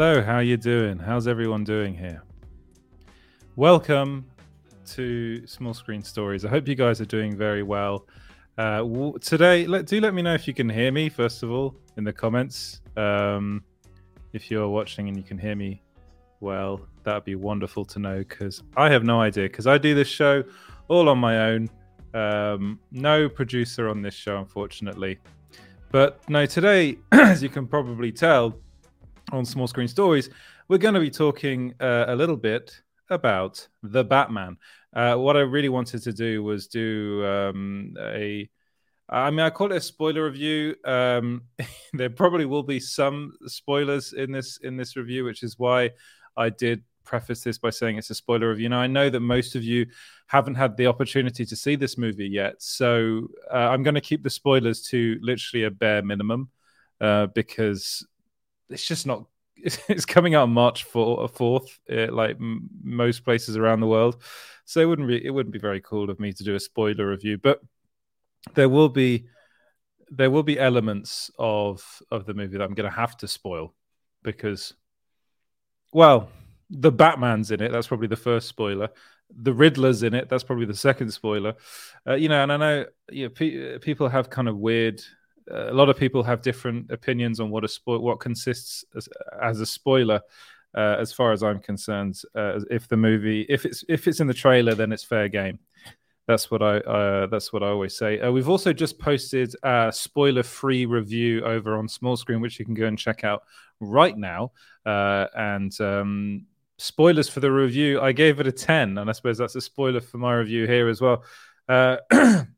Hello, how you doing? How's everyone doing here? Welcome to Small Screen Stories. I hope you guys are doing very well. Uh, w- today, let, do let me know if you can hear me, first of all, in the comments. Um, if you're watching and you can hear me well, that'd be wonderful to know because I have no idea because I do this show all on my own. Um, no producer on this show, unfortunately. But no, today, as you can probably tell on Small Screen Stories, we're going to be talking uh, a little bit about the Batman. Uh, what I really wanted to do was do um, a I mean, I call it a spoiler review. Um, there probably will be some spoilers in this in this review, which is why I did preface this by saying it's a spoiler review. Now, I know that most of you haven't had the opportunity to see this movie yet, so uh, I'm going to keep the spoilers to literally a bare minimum uh, because it's just not. It's coming out March fourth, uh, like m- most places around the world, so it wouldn't be it wouldn't be very cool of me to do a spoiler review, but there will be there will be elements of of the movie that I'm going to have to spoil because well, the Batman's in it. That's probably the first spoiler. The Riddler's in it. That's probably the second spoiler. Uh, you know, and I know you know, pe- people have kind of weird. Uh, a lot of people have different opinions on what a spo- what consists as, as a spoiler. Uh, as far as I'm concerned, uh, if the movie, if it's if it's in the trailer, then it's fair game. That's what I uh, that's what I always say. Uh, we've also just posted a spoiler-free review over on Small Screen, which you can go and check out right now. Uh, and um, spoilers for the review, I gave it a ten, and I suppose that's a spoiler for my review here as well.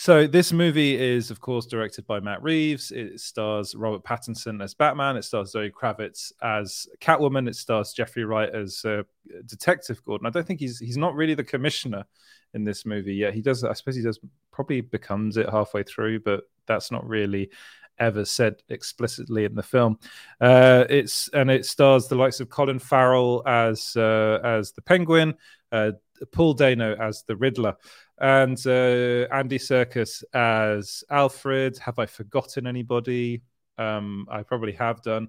So this movie is, of course, directed by Matt Reeves. It stars Robert Pattinson as Batman. It stars Zoe Kravitz as Catwoman. It stars Jeffrey Wright as uh, Detective Gordon. I don't think he's he's not really the commissioner in this movie yet. He does, I suppose, he does probably becomes it halfway through, but that's not really ever said explicitly in the film. Uh, it's and it stars the likes of Colin Farrell as uh, as the Penguin, uh, Paul Dano as the Riddler and uh, Andy Serkis as Alfred. Have I forgotten anybody? Um, I probably have done.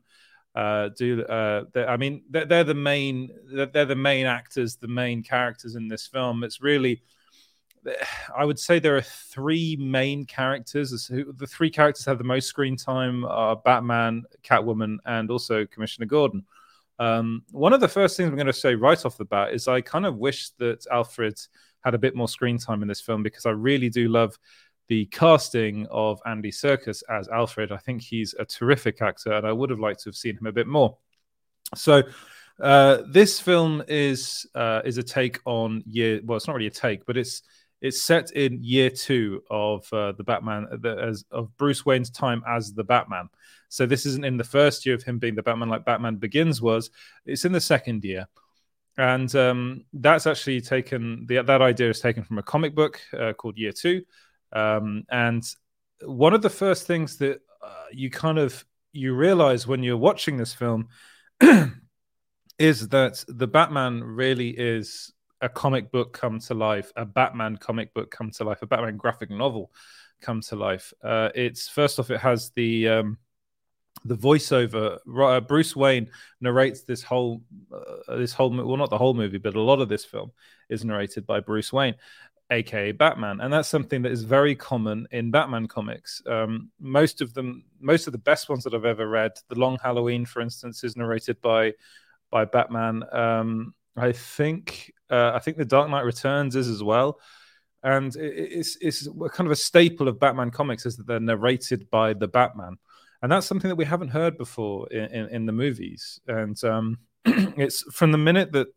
Uh, do uh, I mean they're, they're the main they're the main actors, the main characters in this film. It's really I would say there are three main characters. The three characters have the most screen time are Batman, Catwoman, and also Commissioner Gordon. Um, one of the first things I'm going to say right off the bat is I kind of wish that Alfred had a bit more screen time in this film because I really do love the casting of Andy Serkis as Alfred. I think he's a terrific actor, and I would have liked to have seen him a bit more. So, uh, this film is uh, is a take on year. Well, it's not really a take, but it's it's set in year two of uh, the Batman, the, as of Bruce Wayne's time as the Batman. So this isn't in the first year of him being the Batman, like Batman Begins was. It's in the second year and um, that's actually taken the, that idea is taken from a comic book uh, called Year Two, um, and one of the first things that uh, you kind of you realize when you're watching this film is that the Batman really is a comic book come to life, a Batman comic book come to life, a Batman graphic novel come to life. Uh, it's first off, it has the um, the voiceover. Uh, bruce wayne narrates this whole uh, this whole well not the whole movie but a lot of this film is narrated by bruce wayne aka batman. And that's something that is very common in batman comics. Um, most of them most of the best ones that i've ever read the long halloween for instance is narrated by by batman. Um, i think uh, i think the dark knight returns is as well and it's it's kind of a staple of batman comics is that they're narrated by the batman and that's something that we haven't heard before in, in, in the movies. And um, it's from the minute that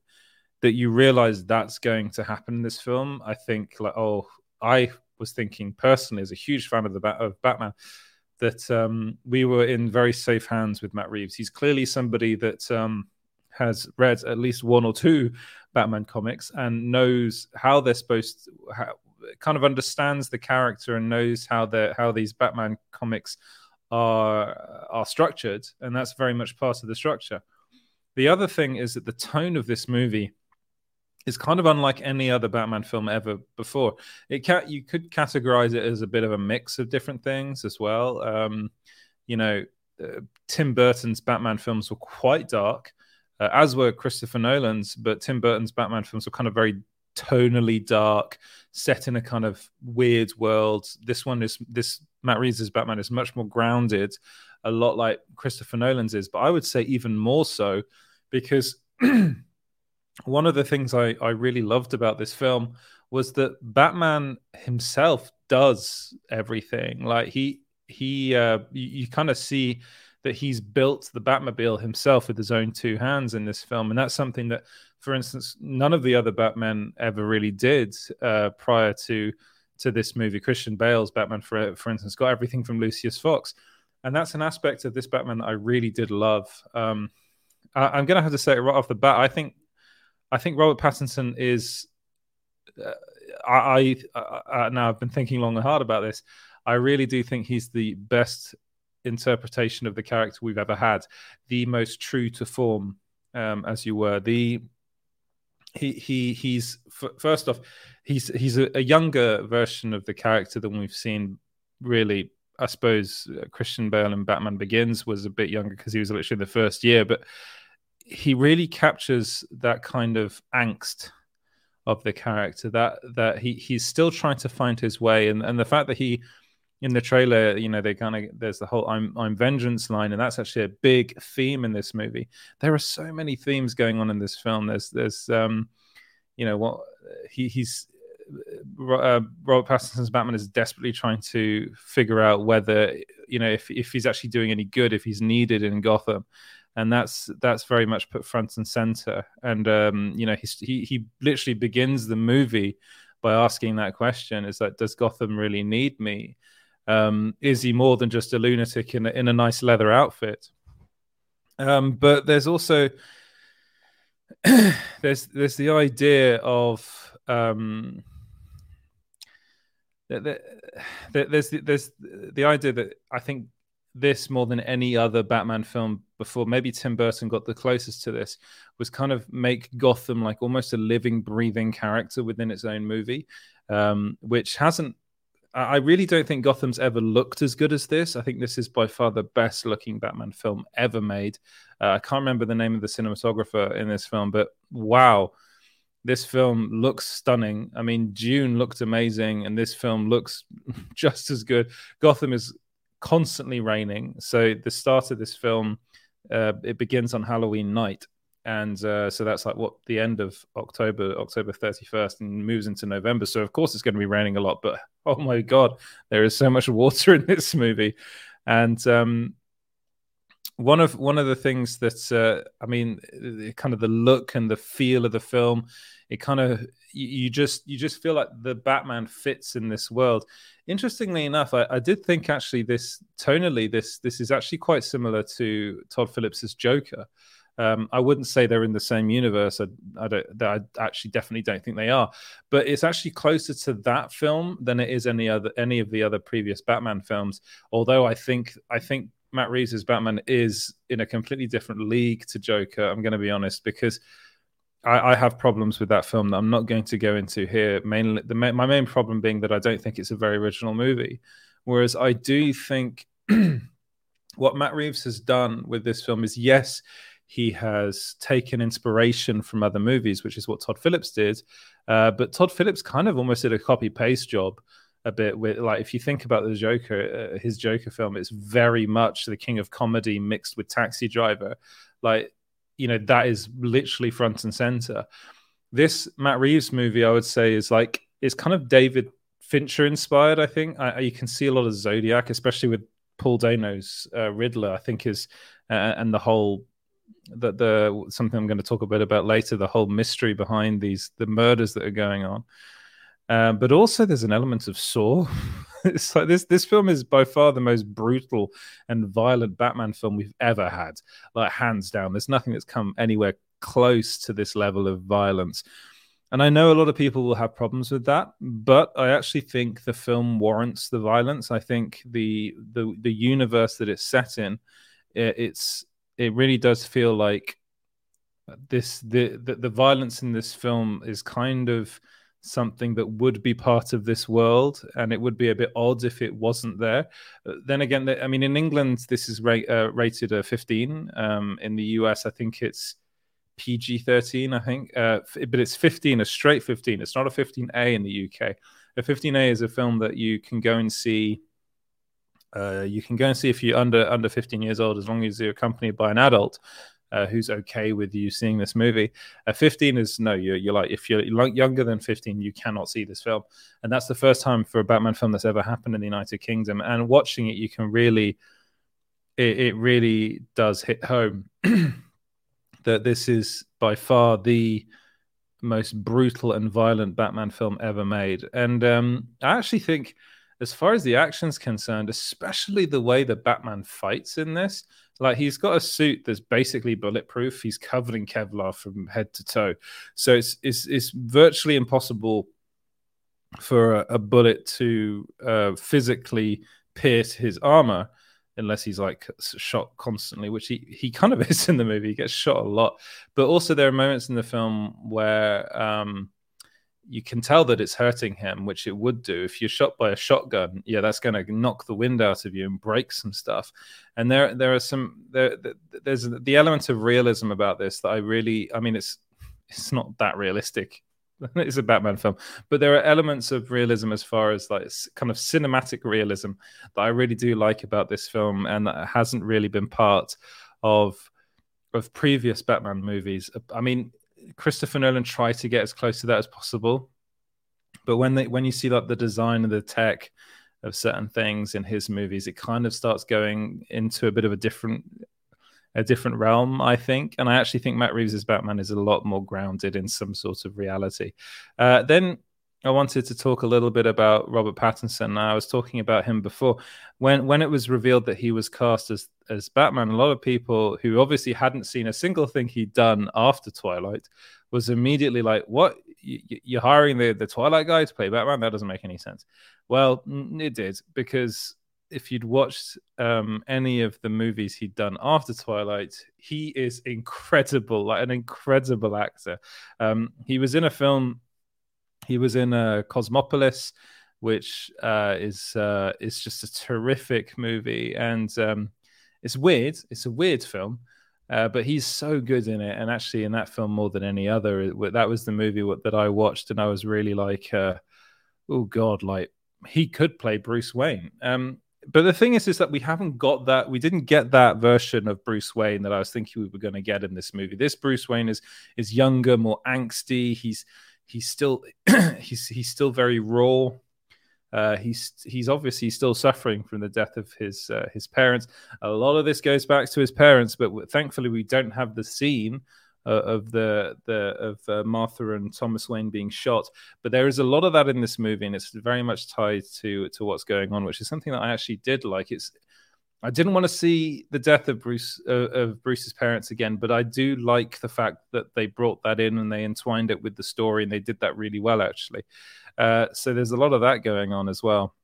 that you realize that's going to happen in this film. I think like oh, I was thinking personally as a huge fan of the Bat- of Batman that um, we were in very safe hands with Matt Reeves. He's clearly somebody that um, has read at least one or two Batman comics and knows how they're supposed to, how, kind of understands the character and knows how they how these Batman comics are are structured, and that's very much part of the structure. The other thing is that the tone of this movie is kind of unlike any other Batman film ever before. It you could categorize it as a bit of a mix of different things as well. Um, you know, uh, Tim Burton's Batman films were quite dark, uh, as were Christopher Nolan's. But Tim Burton's Batman films were kind of very tonally dark, set in a kind of weird world. This one is this Matt Reeves' Batman is much more grounded, a lot like Christopher Nolan's is, but I would say even more so because one of the things I, I really loved about this film was that Batman himself does everything. Like he he uh you, you kind of see that he's built the Batmobile himself with his own two hands in this film, and that's something that, for instance, none of the other Batmen ever really did uh, prior to to this movie. Christian Bale's Batman, for for instance, got everything from Lucius Fox, and that's an aspect of this Batman that I really did love. Um, I, am gonna have to say it right off the bat. I think I think Robert Pattinson is. Uh, I, I uh, now I've been thinking long and hard about this. I really do think he's the best interpretation of the character we've ever had, the most true to form, um, as you were. The he he he's first off, he's he's a, a, younger version of the character than we've seen. Really, I suppose uh, Christian Bale in Batman Begins was a bit younger because he was literally the first year, but he really captures that kind of angst of the character that that he he's still trying to find his way and and the fact that he in the trailer you know they kind of there's the whole i'm i'm vengeance line and that's actually a big theme in this movie there are so many themes going on in this film there's there's um you know what he he's uh, Robert Pattinson's Batman is desperately trying to figure out whether you know if if he's actually doing any good, if he's needed in Gotham, and that's that's very much put front and center. And um, you know, he he literally begins the movie by asking that question: Is that does Gotham really need me? Um, is he more than just a lunatic in a, in a nice leather outfit? Um, but there's also there's there's the idea of um, there's there's the idea that I think this more than any other Batman film before, maybe Tim Burton got the closest to this, was kind of make Gotham like almost a living, breathing character within its own movie, um, which hasn't. I really don't think Gotham's ever looked as good as this. I think this is by far the best looking Batman film ever made. Uh, I can't remember the name of the cinematographer in this film, but wow, this film looks stunning. I mean, Dune looked amazing, and this film looks just as good. Gotham is constantly raining. So the start of this film, uh, it begins on Halloween night, and uh, so that's like what the end of October, October thirty first, and moves into November. So of course it's going to be raining a lot. But oh my god, there is so much water in this movie, and um, one of one of the things that uh, I mean, kind of the look and the feel of the film, it kind of you, you, just you just feel like the Batman fits in this world. Interestingly enough, I, I, did think actually this tonally this this is actually quite similar to Todd Phillips's Joker. Um, I wouldn't say they're in the same universe. I, I, don't. I actually definitely don't think they are. But it's actually closer to that film than it is any other any of the other previous Batman films. Although I think I think Matt Reeves' Batman is in a completely different league to Joker. I'm going to be honest because I, I, have problems with that film that I'm not going to go into here. Mainly, the, my main problem being that I don't think it's a very original movie, whereas I do think what Matt Reeves has done with this film is yes, he has taken inspiration from other movies, which is what Todd Phillips did, uh, but Todd Phillips kind of almost did a copy paste job a bit with like if you think about the Joker, uh, his Joker film, it's very much the king of comedy mixed with Taxi Driver, like you know that is literally front and center. This Matt Reeves movie, I would say, is like is kind of David Fincher inspired. I think I, you can see a lot of Zodiac, especially with Paul Dano's uh, Riddler. I think is uh, and the whole that the something I'm going to talk a bit about later. The whole mystery behind these the murders that are going on. Um, but also, there's an element of Saw. it's like this. This film is by far the most brutal and violent Batman film we've ever had, like hands down. There's nothing that's come anywhere close to this level of violence. And I know a lot of people will have problems with that, but I actually think the film warrants the violence. I think the the the universe that it's set in, it, it's it really does feel like this the, the the violence in this film is kind of something that would be part of this world, and it would be a bit odd if it wasn't there. Uh, then again, I mean, in England, this is ra- uh, rated a 15. Um, in the US, I think it's PG 13, I think, uh, but it's 15, a straight 15. It's not a 15A in the UK. A 15A is a film that you can go and see. Uh, you can go and see if you're under under 15 years old, as long as you're accompanied by an adult uh, who's okay with you seeing this movie. Uh, 15 is no, you're, you're like, if you're younger than 15, you cannot see this film. And that's the first time for a Batman film that's ever happened in the United Kingdom. And watching it, you can really, it, it really does hit home that this is by far the most brutal and violent Batman film ever made. And um, I actually think, as far as the action's concerned, especially the way that Batman fights in this, like he's got a suit that's basically bulletproof. He's covered in Kevlar from head to toe, so it's it's it's virtually impossible for a, a bullet to uh, physically pierce his armor unless he's like shot constantly, which he, he kind of is in the movie. He gets shot a lot. But also there are moments in the film where um, you can tell that it's hurting him, which it would do. If you're shot by a shotgun, yeah, that's going to knock the wind out of you and break some stuff. And there, there are some there, there's the element of realism about this that I really, I mean, it's it's not that realistic. it's a Batman film, but there are elements of realism as far as like kind of cinematic realism that I really do like about this film, and that hasn't really been part of of previous Batman movies. I mean, Christopher Nolan tried to get as close to that as possible, but when they when you see like the design of the tech of certain things in his movies, it kind of starts going into a bit of a different a different realm, I think. And I actually think Matt Reeves' Batman is a lot more grounded in some sort of reality. Uh, then I wanted to talk a little bit about Robert Pattinson. I was talking about him before. When when it was revealed that he was cast as as Batman, a lot of people who obviously hadn't seen a single thing he'd done after Twilight was immediately like, "What? You're hiring the the Twilight guy to play Batman? That doesn't make any sense." Well, it did because if you'd watched um, any of the movies he'd done after Twilight, he is incredible, like an incredible actor. Um, he was in a film. He was in uh, Cosmopolis, which uh, is uh, is just a terrific movie, and um, it's weird. It's a weird film, uh, but he's so good in it. And actually, in that film more than any other, that was the movie that I watched, and I was really like, uh, oh god, like he could play Bruce Wayne. Um, but the thing is, is that we haven't got that. We didn't get that version of Bruce Wayne that I was thinking we were going to get in this movie. This Bruce Wayne is is younger, more angsty. He's he's still he's he's still very raw. Uh, he's he's obviously still suffering from the death of his uh, his parents. A lot of this goes back to his parents, but thankfully we don't have the scene uh, of the the of uh, Martha and Thomas Wayne being shot. But there is a lot of that in this movie, and it's very much tied to to what's going on, which is something that I actually did like. It's I didn't want to see the death of Bruce uh, of Bruce's parents again, but I do like the fact that they brought that in and they entwined it with the story, and they did that really well, actually. Uh, so there's a lot of that going on as well.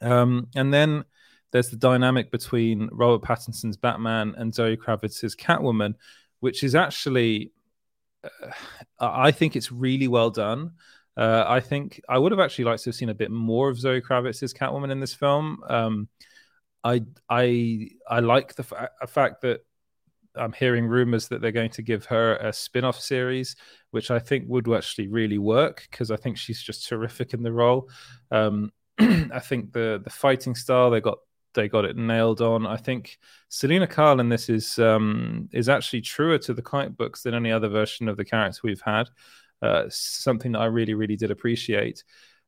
Um, and then there's the dynamic between Robert Pattinson's Batman and Zoe Kravitz's Catwoman, which is actually, uh, I think it's really well done. Uh, I think I would have actually liked to have seen a bit more of Zoe Kravitz's Catwoman in this film. Um, I I I like the fa- fact that I'm hearing rumors that they're going to give her a spin-off series, which I think would actually really work because I think she's just terrific in the role. Um, I think the the fighting style they got they got it nailed on. I think Selina Kyle in this is um, is actually truer to the comic books than any other version of the character we've had. Uh, something that I really, really did appreciate.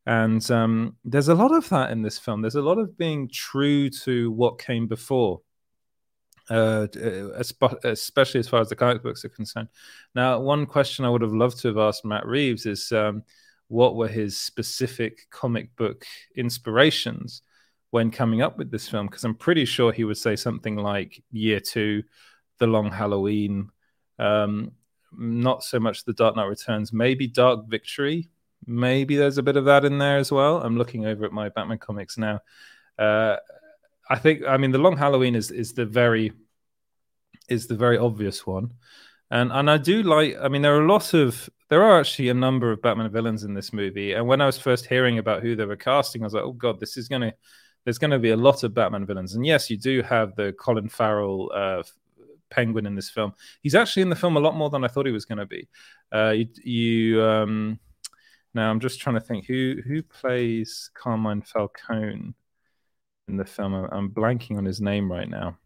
And um, there's a lot of that in this film. There's a lot of being true to what came before, uh, especially as far as the comic books are concerned. Now, one question I would have loved to have asked Matt Reeves is um, what were his specific comic book inspirations? when coming up with this film because I'm pretty sure he would say something like Year Two, The Long Halloween, um, not so much The Dark Knight Returns, maybe Dark Victory. Maybe there's a bit of that in there as well. I'm looking over at my Batman comics now. Uh, I think, I mean, The Long Halloween is is the very is the very obvious one, and and I do like. I mean, there are a lot of there are actually a number of Batman villains in this movie. And when I was first hearing about who they were casting, I was like, oh god, this is gonna there's going to be a lot of Batman villains. And yes, you do have the Colin Farrell uh, Penguin in this film. He's actually in the film a lot more than I thought he was going to be. Uh, you, you um, now I'm just trying to think who who plays Carmine Falcone in the film. I'm blanking on his name right now.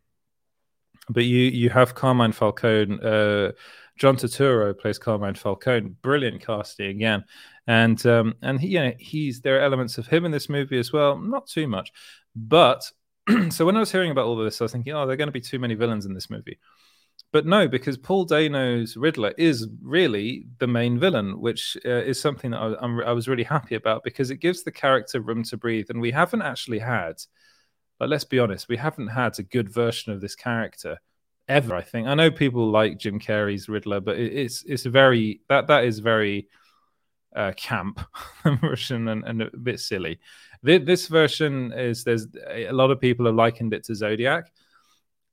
But you you have Carmine Falcone. Uh, John Turturro plays Carmine Falcone. Brilliant casting again, and um, and he, you know, he's there are elements of him in this movie as well. Not too much, but so when I was hearing about all of this, I was thinking, oh, there are going to be too many villains in this movie. But no, because Paul Dano's Riddler is really the main villain, which uh, is something that I, I, was really happy about because it gives the character room to breathe. And we haven't actually had, but let's be honest, we haven't had a good version of this character ever. I think I know people like Jim Carrey's Riddler, but it, it's it's very that that is very uh, camp version and, and, a bit silly. This version is there's a lot of people have likened it to Zodiac.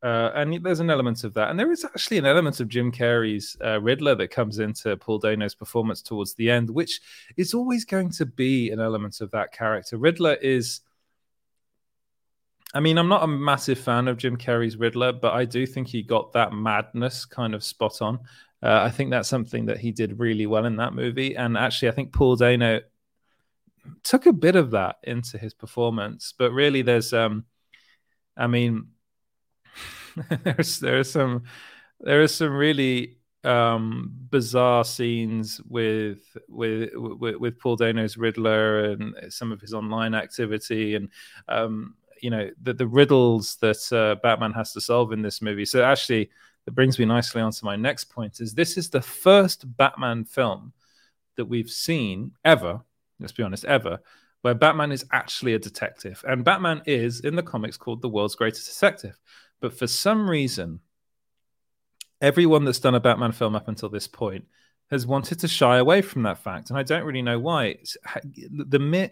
Uh, and there's an element of that, and there is actually an element of Jim Carrey's uh, Riddler that comes into Paul Dano's performance towards the end, which is always going to be an element of that character. Riddler is, I mean, I'm not a massive fan of Jim Carrey's Riddler, but I do think he got that madness kind of spot on. Uh, I think that's something that he did really well in that movie. And actually, I think Paul Dano took a bit of that into his performance. But really, there's, um, I mean, there's there's some there is some really um, bizarre scenes with, with with with Paul Dano's Riddler and some of his online activity and um, you know the the riddles that uh, Batman has to solve in this movie. So actually, that brings me nicely onto my next point is this is the first Batman film that we've seen ever, let's be honest, ever, where Batman is actually a detective. And Batman is, in the comics, called the world's greatest detective. But for some reason, everyone that's done a Batman film up until this point has wanted to shy away from that fact. And I don't really know why. It's, the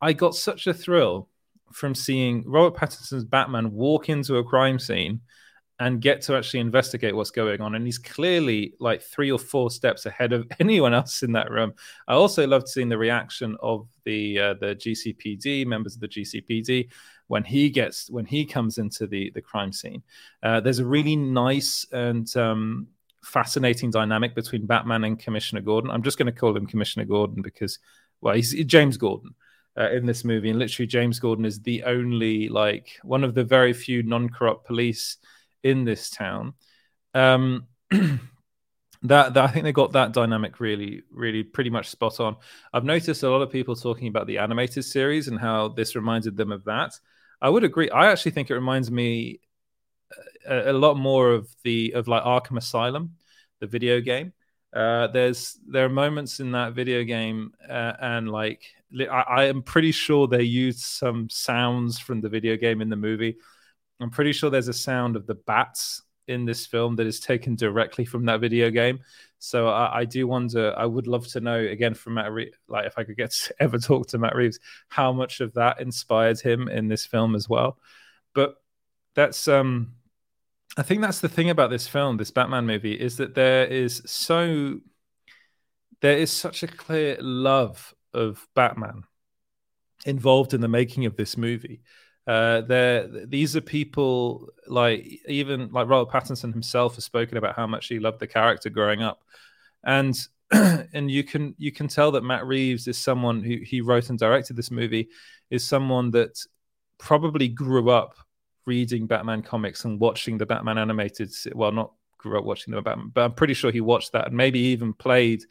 I got such a thrill from seeing Robert Pattinson's Batman walk into a crime scene and get to actually investigate what's going on. And he's clearly like three or four steps ahead of anyone else in that room. I also loved seeing the reaction of the uh, the GCPD members of the GCPD when he gets when he comes into the the crime scene. Uh, there's a really nice and um, fascinating dynamic between Batman and Commissioner Gordon. I'm just going to call him Commissioner Gordon because well, he's James Gordon. Uh, in this movie, and literally James Gordon is the only like one of the very few non-corrupt police in this town. Um, that, that I think they got that dynamic really, really pretty much spot on. I've noticed a lot of people talking about the animated series and how this reminded them of that. I would agree. I actually think it reminds me a, a lot more of the of like Arkham Asylum, the video game. Uh, there's there are moments in that video game, uh, and like I, I am pretty sure they used some sounds from the video game in the movie I'm pretty sure there's a sound of the bats in this film that is taken directly from that video game. So I, I do wonder. I would love to know again from Matt, Re- like if I could get to ever talk to Matt Reeves, how much of that inspired him in this film as well. But that's um, I think that's the thing about this film, this Batman movie, is that there is so there is such a clear love of Batman involved in the making of this movie uh, there these are people like even like Robert Pattinson himself has spoken about how much he loved the character growing up, and and you can you can tell that Matt Reeves is someone who he wrote and directed this movie is someone that probably grew up reading Batman comics and watching the Batman animated. Well, not grew up watching the Batman, but I'm pretty sure he watched that and maybe even played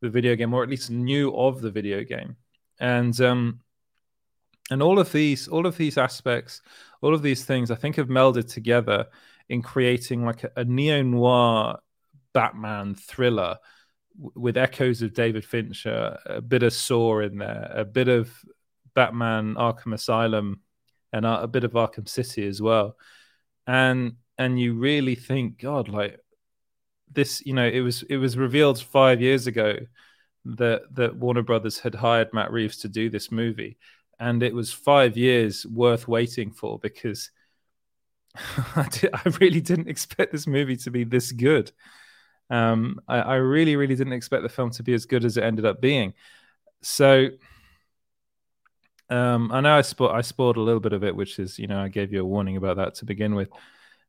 the video game or at least knew of the video game. And um, and all of these all of these aspects all of these things i think have melded together in creating like a, a neo-noir batman thriller with echoes of david fincher a bit of saw in there a bit of batman arkham asylum and a, a bit of arkham city as well. And and you really think god like this you know it was it was revealed five years ago that that warner brothers had hired matt reeves to do this movie and it was five years worth waiting for because I, did, I really didn't expect this movie to be this good. Um, I, I really, really didn't expect the film to be as good as it ended up being. So um, I know I, spo- I spoiled a little bit of it, which is, you know, I gave you a warning about that to begin with.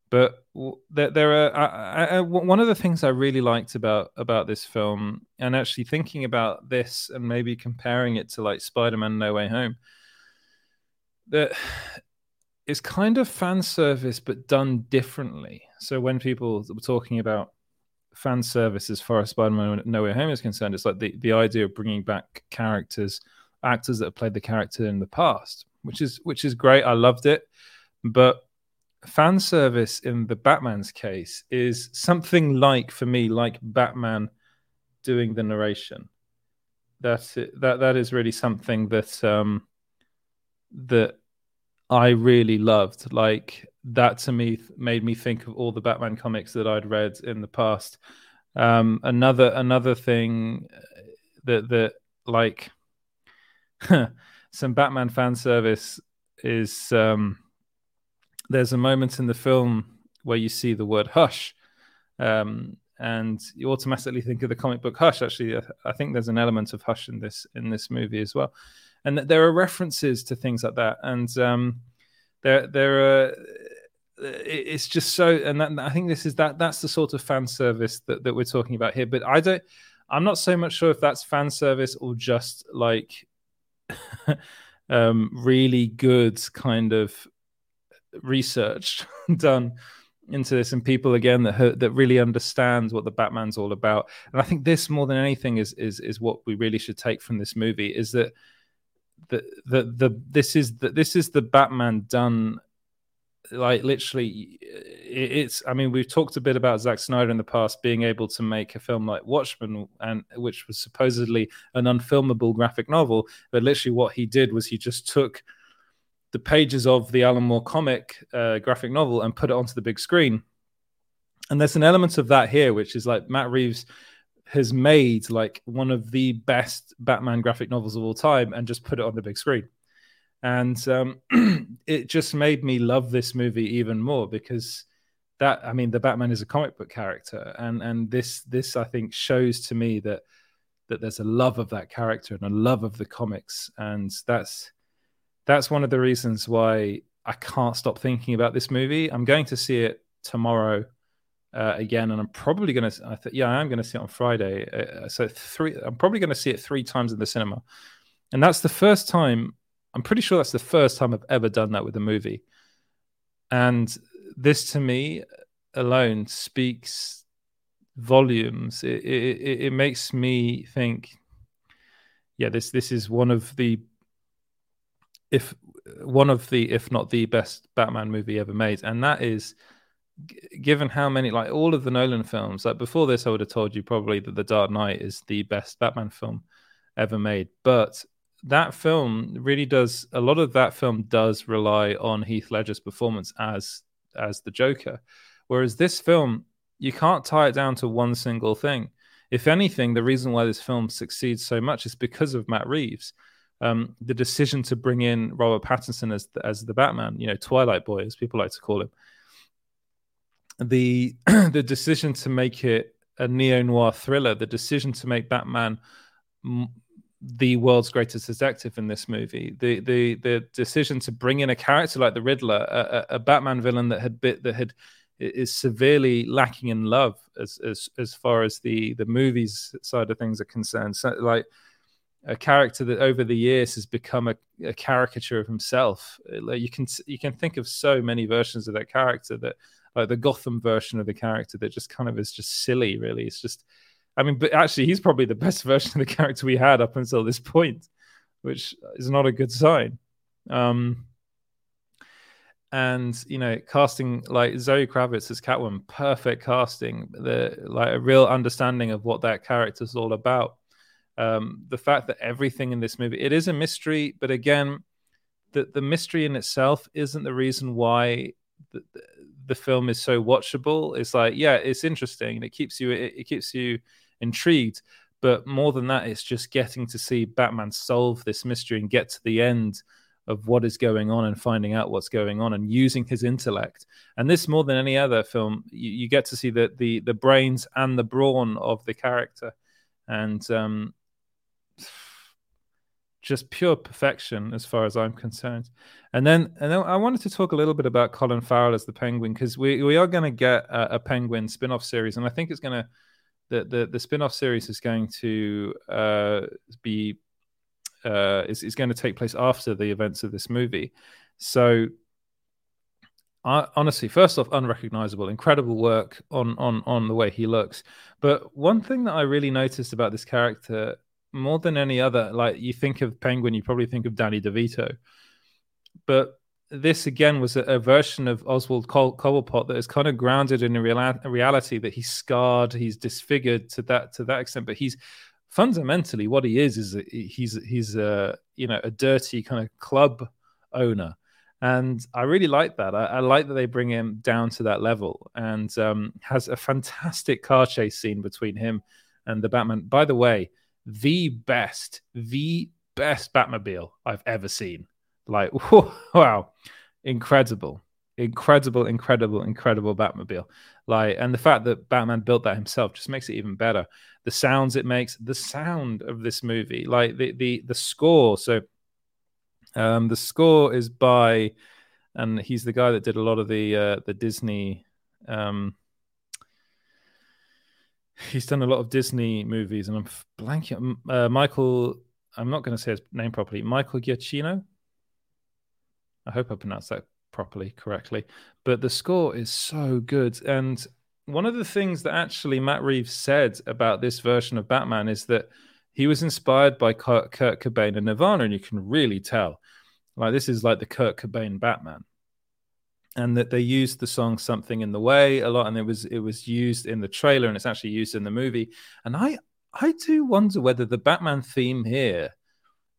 But there, there are I, I, one of the things I really liked about about this film, and actually thinking about this and maybe comparing it to like Spider-Man: No Way Home, that it's kind of fan service but done differently. So when people were talking about fan service as far as Spider-Man No Way Home is concerned, it's like the the idea of bringing back characters actors that have played the character in the past, which is which is great. I loved it, but fan service in the Batman's case is something like for me like Batman doing the narration. That's it. That that is really something that um that I really loved. Like that to me made me think of all the Batman comics that I'd read in the past. Um, another another thing that that like some Batman fan service is um, there's a moment in the film where you see the word hush. Um, and you automatically think of the comic book Hush. Actually, I think there's an element of Hush in this in this movie as well, and there are references to things like that. And um, there there are it's just so and that, i think this is that that's the sort of fan service that, that we're talking about here but i don't i'm not so much sure if that's fan service or just like um, really good kind of research done into this and people again that that really understands what the Batman's all about. And I think this more than anything is is is what we really should take from this movie is that the the the this is the, this is the Batman done like literally it's i mean we've talked a bit about Zack Snyder in the past being able to make a film like Watchmen and which was supposedly an unfilmable graphic novel but literally what he did was he just took the pages of the Alan Moore comic uh, graphic novel and put it onto the big screen. And there's an element of that here which is like Matt Reeves has made like one of the best Batman graphic novels of all time and just put it on the big screen. And um, it just made me love this movie even more because that I mean the Batman is a comic book character and and this this I think shows to me that that there's a love of that character and a love of the comics. And that's that's one of the reasons why I can't stop thinking about this movie. I'm going to see it tomorrow uh, again, and I'm probably going to. I th- yeah, I am going to see it on Friday. Uh, so three. I'm probably going to see it three times in the cinema, and that's the first time I'm pretty sure that's the first time I've ever done that with a movie. And this to me alone speaks volumes. It, it, it makes me think, yeah, this this is one of the if one of the if not the best Batman movie ever made, and that is given how many like all of the Nolan films. Like before this, I would have told you probably that The Dark Knight is the best Batman film ever made, but that film really does a lot of that film does rely on Heath Ledger's performance as as the Joker, whereas this film you can't tie it down to one single thing. If anything, the reason why this film succeeds so much is because of Matt Reeves. Um, the decision to bring in Robert Pattinson as the, as the Batman, you know, Twilight Boy, as people like to call him. The the decision to make it a neo noir thriller, the decision to make Batman the world's greatest detective in this movie. The the the decision to bring in a character like the Riddler, a, a Batman villain that had bit that had is severely lacking in love as as as far as the the movies side of things are concerned. So, like a character that over the years has become a, a caricature of himself. Like you can you can think of so many versions of that character that like the Gotham version of the character that just kind of is just silly. Really, it's just I mean, but actually, he's probably the best version of the character we had up until this point, which is not a good sign. Um, and you know, casting like Zoe Kravitz as Catwoman, perfect casting. The like a real understanding of what that character is all about. Um, the fact that everything in this movie it is a mystery, but again, the the mystery in itself isn't the reason why the, the film is so watchable. It's like, yeah, it's interesting. It keeps you it, it keeps you intrigued. But more than that, it's just getting to see Batman solve this mystery and get to the end of what is going on and finding out what's going on and using his intellect. And this more than any other film, you, you get to see the, the the brains and the brawn of the character, and um, just pure perfection as far as I'm concerned. And then and then I wanted to talk a little bit about Colin Farrell as the Penguin because we we are going to get a, a Penguin spin-off series, and I think it's going to the the the spin-off series is going to uh, be uh, is, is going to take place after the events of this movie. So, I, honestly, first off, unrecognizable, incredible work on on on the way he looks. But one thing that I really noticed about this character, more than any other, like you think of Penguin, you probably think of Danny DeVito, but this again was a, a version of Oswald Col- Cobblepot that is kind of grounded in a, real- a reality that he's scarred, he's disfigured to that to that extent, but he's fundamentally what he is is a, he's he's a you know a dirty kind of club owner. And i really like that. I, I, like that they bring him down to that level and um, has a fantastic car chase scene between him and the batman. By the way the best the best batmobile i've ever seen like wow incredible incredible incredible incredible batmobile like and the fact that batman built that himself just makes it even better the sounds it makes, the sound of this movie, like the the the score. So, um, the score is by, and he's the guy that did a lot of the uh, the Disney. Um, he's done a lot of Disney movies, and I'm blanking. Uh, Michael, I'm not going to say his name properly. Michael Giacchino. I hope I pronounced that properly, correctly. But the score is so good, and one of the things that actually Matt Reeves said about this version of Batman is that he was inspired by Kurt, Kurt Cobain and Nirvana, and you can really tell. Like this is like the Kurt Cobain Batman, and that they used the song "Something in the Way" a lot, and it was it was used in the trailer, and it's actually used in the movie. And I I do wonder whether the Batman theme here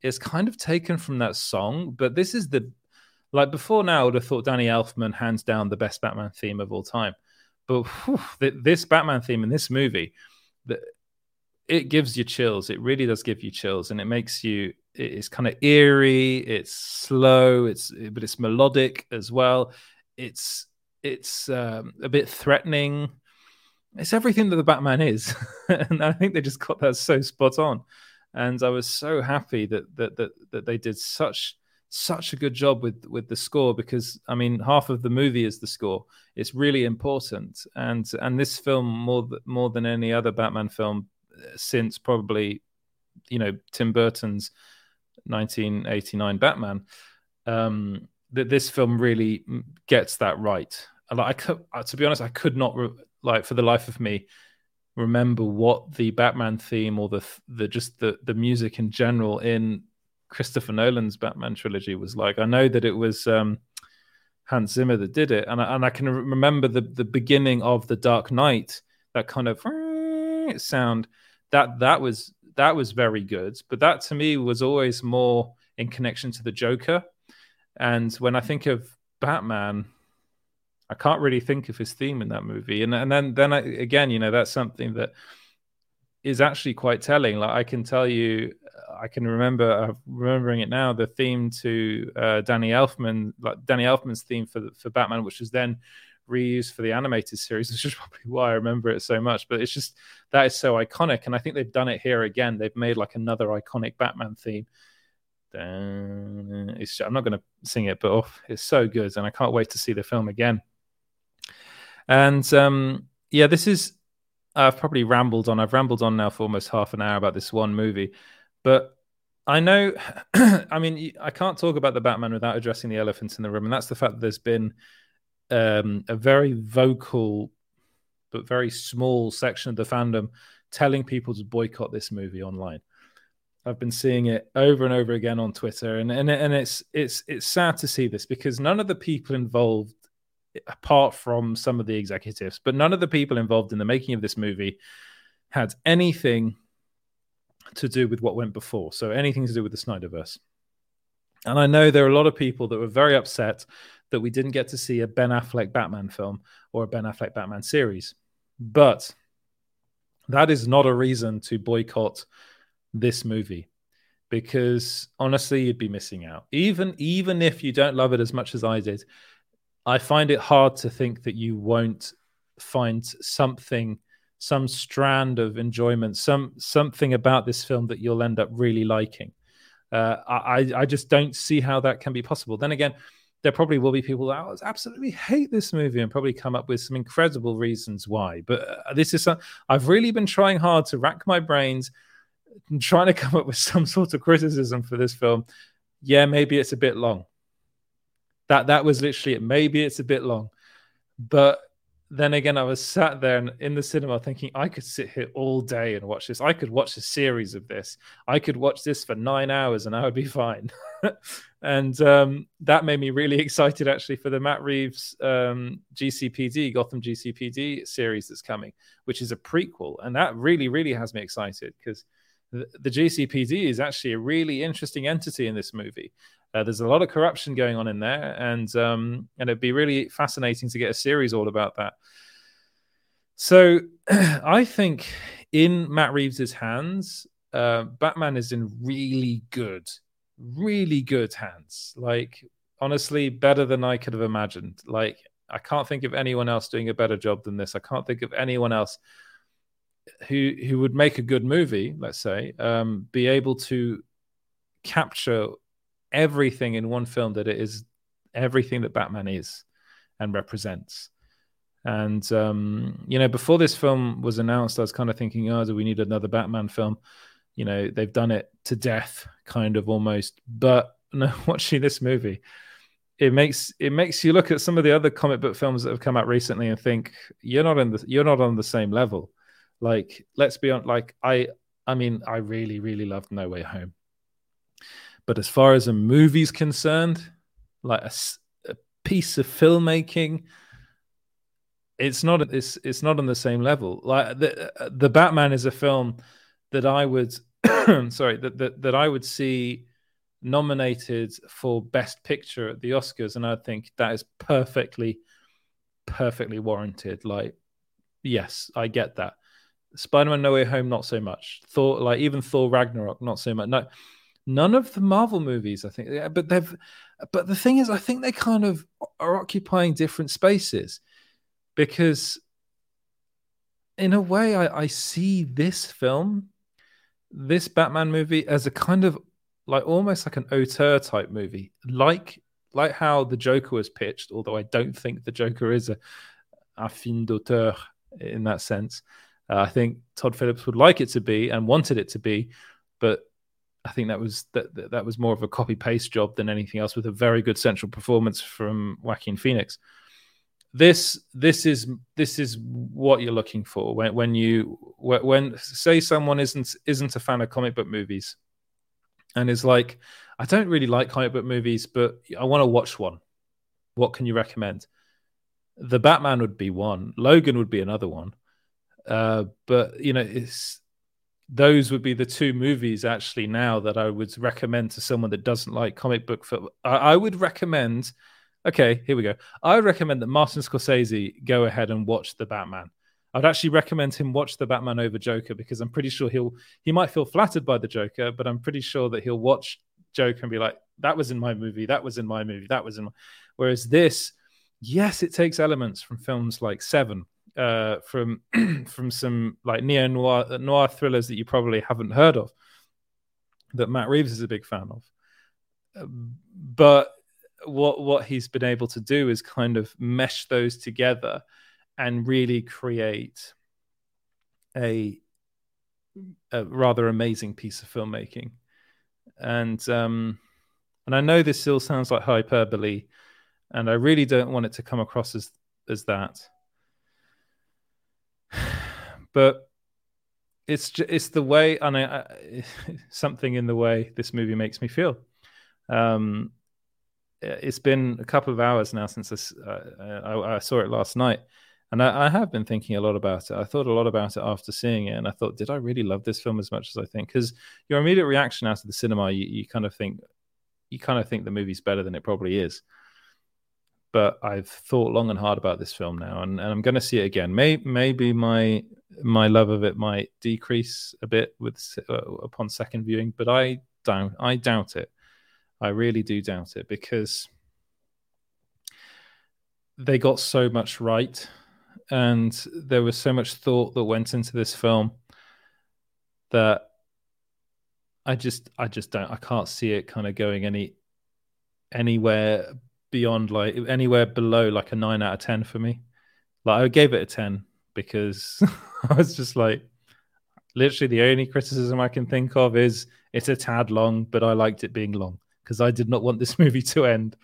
is kind of taken from that song, but this is the like before now. I would have thought Danny Elfman hands down the best Batman theme of all time but whew, this Batman theme in this movie, the, it gives you chills. It really does give you chills, and it makes you. It's kind of eerie. It's slow. It's but it's melodic as well. It's it's um, a bit threatening. It's everything that the Batman is, and I think they just got that so spot on. And I was so happy that that that that they did such such a good job with with the score because I mean half of the movie is the score. It's really important, and and this film more more than any other Batman film uh, since probably you know Tim Burton's 1989 Batman. Um, that this film really gets that right. Like I could, uh, to be honest, I could not re- like for the life of me remember what the Batman theme or the the just the the music in general in Christopher Nolan's Batman trilogy was like. I know that it was um, Hans Zimmer that did it, and I, and I can remember the the beginning of the Dark Knight, that kind of sound. That that was that was very good, but that to me was always more in connection to the Joker. And when I think of Batman, I can't really think of his theme in that movie. And and then then I, again, you know, that's something that is actually quite telling. Like I can tell you I can remember uh, remembering it now. The theme to uh, Danny Elfman, like Danny Elfman's theme for for Batman, which was then reused for the animated series, which is probably why I remember it so much. But it's just that is so iconic, and I think they've done it here again. They've made like another iconic Batman theme. I'm not going to sing it, but oh, it's so good, and I can't wait to see the film again. And um, yeah, this is I've probably rambled on. I've rambled on now for almost half an hour about this one movie. But I know, I mean, I can't talk about the Batman without addressing the elephants in the room, and that's the fact that there's been um, a very vocal but very small section of the fandom telling people to boycott this movie online. I've been seeing it over and over again on Twitter, and and and it's it's it's sad to see this because none of the people involved, apart from some of the executives, but none of the people involved in the making of this movie had anything to do with what went before. So anything to do with the Snyderverse. And I know there are a lot of people that were very upset that we didn't get to see a Ben Affleck Batman film or a Ben Affleck Batman series. But that is not a reason to boycott this movie. because honestly, you'd be missing out. Even even if you don't love it as much as I did, I find it hard to think that you won't find something, some strand of enjoyment, some something about this film that you'll end up really liking. Uh, I I just don't see how that can be possible. Then again, there probably will be people that oh, absolutely hate this movie and probably come up with some incredible reasons why. But uh, this is some, I've really been trying hard to rack my brains, trying to come up with some sort of criticism for this film. Yeah, maybe it's a bit long. That that was literally it. Maybe it's a bit long, but then again, I was sat there and in the cinema thinking I could sit here all day and watch this. I could watch a series of this. I could watch this for nine hours and I would be fine. and um, that made me really excited actually for the Matt Reeves um, GCPD, Gotham GCPD series that's coming, which is a prequel. And that really, really has me excited because the, GCPD is actually a really interesting entity in this movie. Uh, there's a lot of corruption going on in there, and um, and it'd be really fascinating to get a series all about that. So, I think in Matt Reeves's hands, uh, Batman is in really good, really good hands. Like honestly, better than I could have imagined. Like I can't think of anyone else doing a better job than this. I can't think of anyone else who who would make a good movie. Let's say, um, be able to capture everything in one film that it is everything that Batman is and represents. And um, you know, before this film was announced, I was kind of thinking, oh, do we need another Batman film? You know, they've done it to death, kind of almost. But no, watching this movie, it makes it makes you look at some of the other comic book films that have come out recently and think you're not in the you're not on the same level. Like, let's be on. Like, I I mean, I really really loved No Way Home. But as far as a movie's concerned, like a, a piece of filmmaking, it's not it's it's not on the same level. Like the the Batman is a film that I would sorry that, that that I would see nominated for best picture at the Oscars and I think that is perfectly perfectly warranted like yes I get that Spider-Man No Way Home not so much Thor like even Thor Ragnarok not so much no none of the Marvel movies, I think, yeah, but they've. But the thing is, I think they kind of are occupying different spaces because, in a way, I, I see this film, this Batman movie, as a kind of like almost like an auteur type movie, like like how the Joker was pitched. Although I don't think the Joker is a, a film d'auteur in that sense. Uh, I think Todd Phillips would like it to be and wanted it to be, but I think that was that that was more of a copy paste job than anything else, with a very good central performance from Joaquin Phoenix. This this is this is what you're looking for when when you when say someone isn't isn't a fan of comic book movies, and is like, I don't really like comic book movies, but I want to watch one. What can you recommend? The Batman would be one. Logan would be another one. Uh, but you know, it's those would be the two movies actually now that I would recommend to someone that doesn't like comic book film. I, I would recommend. Okay, here we go. I would recommend that Martin Scorsese go ahead and watch the Batman. I'd actually recommend him watch the Batman over Joker because I'm pretty sure he'll he might feel flattered by the Joker, but I'm pretty sure that he'll watch Joker and be like, "That was in my movie. That was in my movie. That was in." My... Whereas this, yes, it takes elements from films like Seven, uh, from from some like neo noir noir thrillers that you probably haven't heard of that Matt Reeves is a big fan of. but what what he's been able to do is kind of mesh those together and really create a, a rather amazing piece of filmmaking. And um, and I know this still sounds like hyperbole, and I really don't want it to come across as as that but it's just, it's the way and I, I, something in the way this movie makes me feel. Um, it's been a couple of hours now since this, uh, I, I, saw it last night, and I, I, have been thinking a lot about it. I thought a lot about it after seeing it, and I thought, did I really love this film as much as I think? Because your immediate reaction out of the cinema, you, you kind of think, you kind of think the movie's better than it probably is but I've thought long and hard about this film now, and, and I'm going to see it again. May, maybe my my love of it might decrease a bit with uh, upon second viewing, but I doubt. I doubt it. I really do doubt it because they got so much right, and there was so much thought that went into this film that I just, I just don't, I can't see it kind of going any anywhere beyond like anywhere below like a nine out of ten for me. Like I gave it a ten because I was just like, literally the only criticism I can think of is it's a tad long, but I liked it being long because I did not want this movie to end.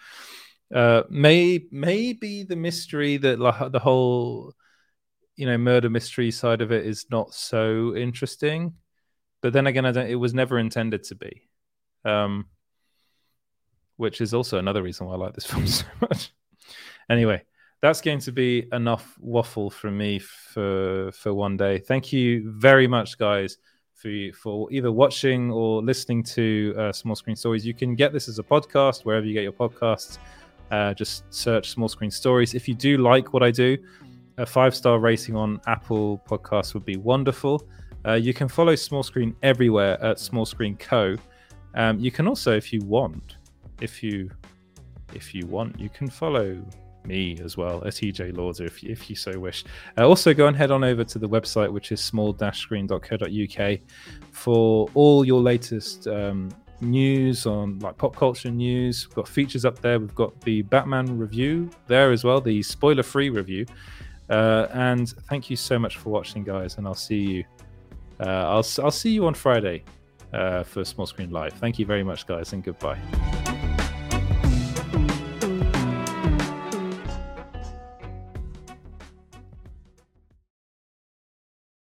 Uh, may maybe the mystery that like, the whole you know murder mystery side of it is not so interesting, but then again, I don't. It was never intended to be, um, which is also another reason why I like this film so much. anyway, that's going to be enough waffle from me for for one day. Thank you very much, guys, for for either watching or listening to uh, Small Screen Stories. You can get this as a podcast wherever you get your podcasts. Uh, just search Small Screen Stories. If you do like what I do, a five star rating on Apple Podcasts would be wonderful. Uh, you can follow Small Screen everywhere at Small Screen Co. Um, you can also, if you want, if you if you want, you can follow me as well at EJ Lauder if, if you so wish. Uh, also, go and head on over to the website, which is small-screen.co.uk, for all your latest um, news on like pop culture news. We've got features up there. We've got the Batman review there as well, the spoiler-free review. Uh, and thank you so much for watching, guys. And I'll see you. Uh, I'll I'll see you on Friday uh, for Small Screen Live. Thank you very much, guys, and goodbye.